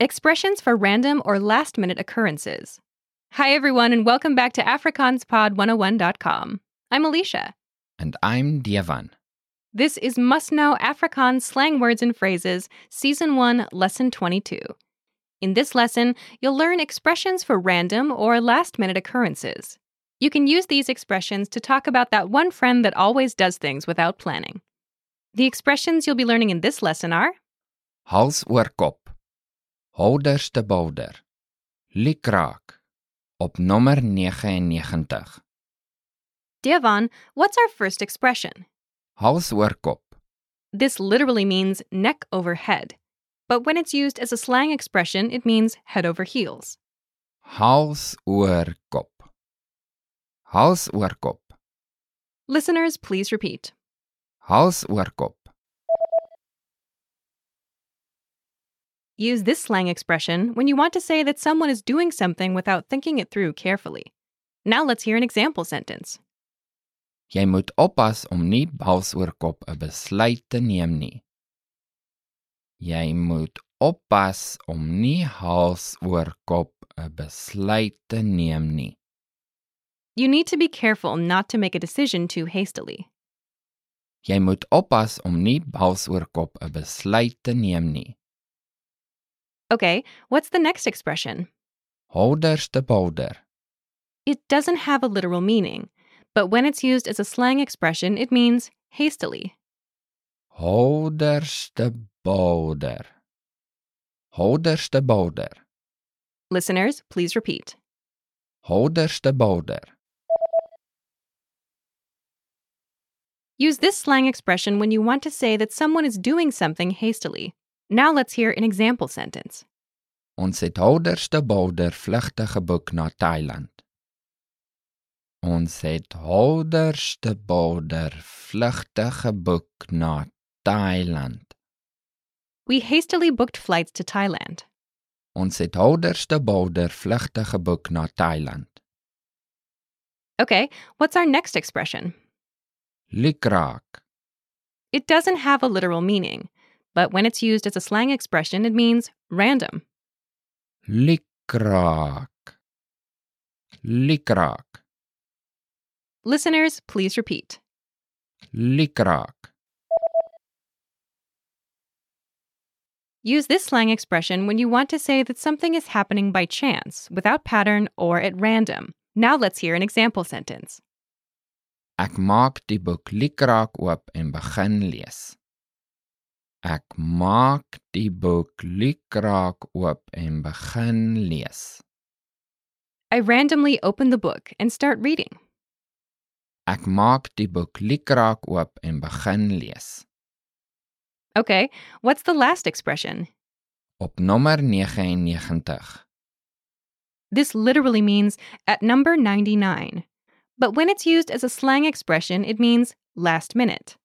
Expressions for random or last minute occurrences. Hi, everyone, and welcome back to AfrikaansPod101.com. I'm Alicia. And I'm Dievan. This is Must Know Afrikaans Slang Words and Phrases, Season 1, Lesson 22. In this lesson, you'll learn expressions for random or last minute occurrences. You can use these expressions to talk about that one friend that always does things without planning. The expressions you'll be learning in this lesson are Hals oor kop. Houderste boulder. Lukraak. Op nommer 99. Devan, what's our first expression? Hals oor kop. This literally means neck over head. But when it's used as a slang expression, it means head over heels. Hals oor kop. Hals oor kop. Listeners, please repeat. Hals oor kop. Use this slang expression when you want to say that someone is doing something without thinking it through carefully. Now let's hear an example sentence. Jy moet oppas om nie hals oor kop 'n besluit te neem nie. Jy moet oppas om nie hals oor kop 'n besluit te neem nie. You need to be careful not to make a decision too hastily. Jy moet oppas om nie hals oor kop 'n besluit te neem nie. Okay, what's the next expression? Holderstebolder. It doesn't have a literal meaning, but when it's used as a slang expression, it means hastily. Houderste boulder. Holderstebolder. Listeners, please repeat. Holderstebolder. Use this slang expression when you want to say that someone is doing something hastily. Now let's hear an example sentence. Ons het holderstebolder vlugte geboek na Thailand. Ons het holderstebolder vlugte geboek na Thailand. We hastily booked flights to Thailand. Ons het holderstebolder vlugte geboek na Thailand. Okay, what's our next expression? Lukraak. It doesn't have a literal meaning, but when it's used as a slang expression, it means random. Lukraak. Lukraak. Listeners, please repeat. Lukraak. Use this slang expression when you want to say that something is happening by chance, without pattern, or at random. Now let's hear an example sentence. Ek maak die boek Lukraak oop en begin lees. Ek maak die boek Lukraak oop en begin lees. I randomly open the book and start reading. Ek maak die boek Lukraak oop en begin lees. Okay, what's the last expression? Op nommer 99. This literally means at number 99. But when it's used as a slang expression, it means last minute.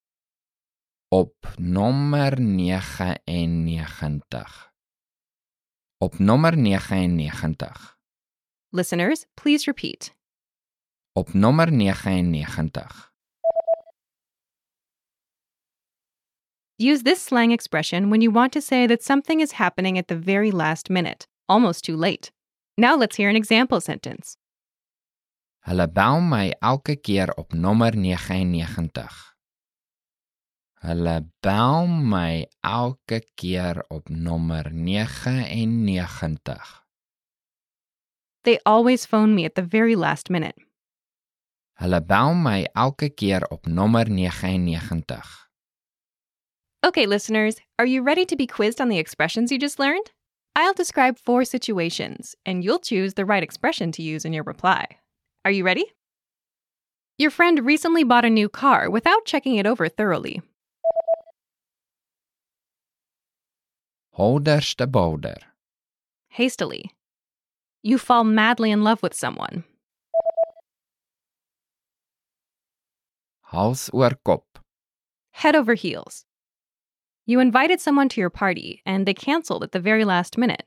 Op nommer 99. Op nommer 99. Listeners, please repeat. Op nommer 99. Use this slang expression when you want to say that something is happening at the very last minute, almost too late. Now let's hear an example sentence. Hulle bel my elke keer op nommer 99. Hulle bel my elke keer op nommer 99. They always phone me at the very last minute. Hulle bel my elke keer op nommer 99. Okay, listeners, are you ready to be quizzed on the expressions you just learned? I'll describe four situations, and you'll choose the right expression to use in your reply. Are you ready? Your friend recently bought a new car without checking it over thoroughly. Holderstebolder. Hastily. You fall madly in love with someone. Hals oor kop. Head over heels. You invited someone to your party and they canceled at the very last minute.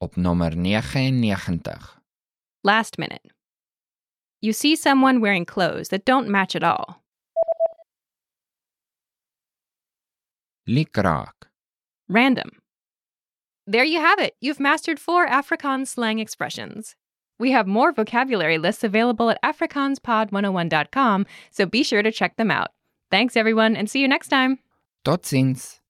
Op nommer 99. Last minute. You see someone wearing clothes that don't match at all. Lukraak. random. There you have it. You've mastered four Afrikaans slang expressions. We have more vocabulary lists available at afrikaanspod101.com, so be sure to check them out. Thanks, everyone, and see you next time. Tot ziens.